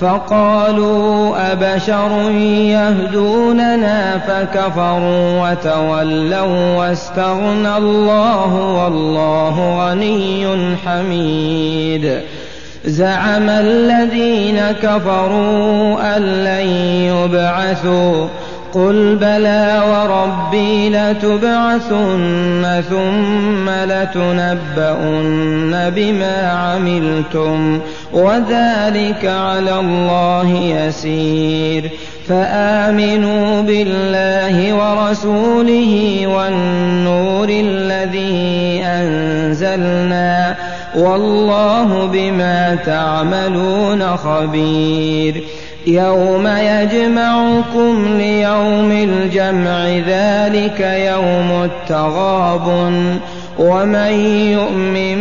فقالوا أبشر يهدوننا فكفروا وتولوا واستغنى الله والله غني حميد. زعم الذين كفروا أن لن يبعثوا قل بلى وربي لتبعثن ثم لتنبؤن بما عملتم وذلك على الله يسير فامنوا بالله ورسوله والنور الذي انزلنا والله بما تعملون خبير يوم يجمعكم ليوم الجمع ذلك يوم التغابن ومن يؤمن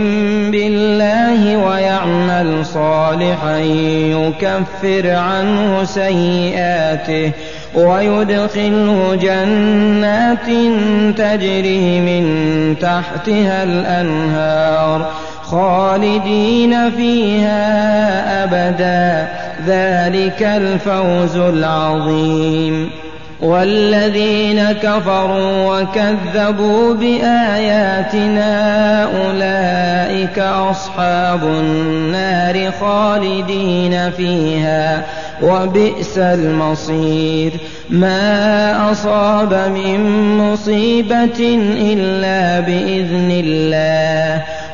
بالله ويعمل صالحا يكفر عنه سيئاته ويدخله جنات تجري من تحتها الأنهار خالدين فيها أبدا ذلك الفوز العظيم. والذين كفروا وكذبوا باياتنا اولئك اصحاب النار خالدين فيها وبئس المصير. ما اصاب من مصيبه الا باذن الله.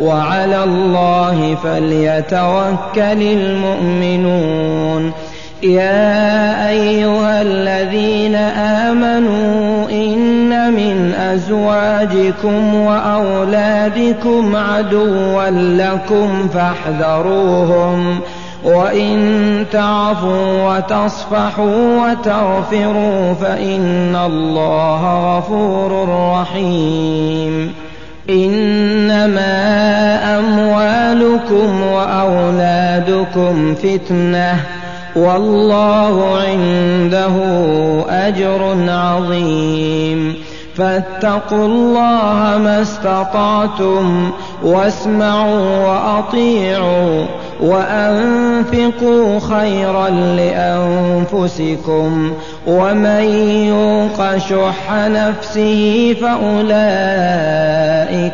وعلى الله فليتوكل المؤمنون. يا أيها الذين آمنوا إن من أزواجكم وأولادكم عدوا لكم فاحذروهم. وإن تعفوا وتصفحوا وتغفروا فإن الله غفور رحيم. أموالكم وأولادكم فتنة والله عنده أجر عظيم. فاتقوا الله ما استطعتم واسمعوا وأطيعوا وأنفقوا خيرا لأنفسكم. ومن يوق شح نفسه فأولئك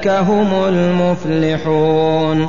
هم المفلحون.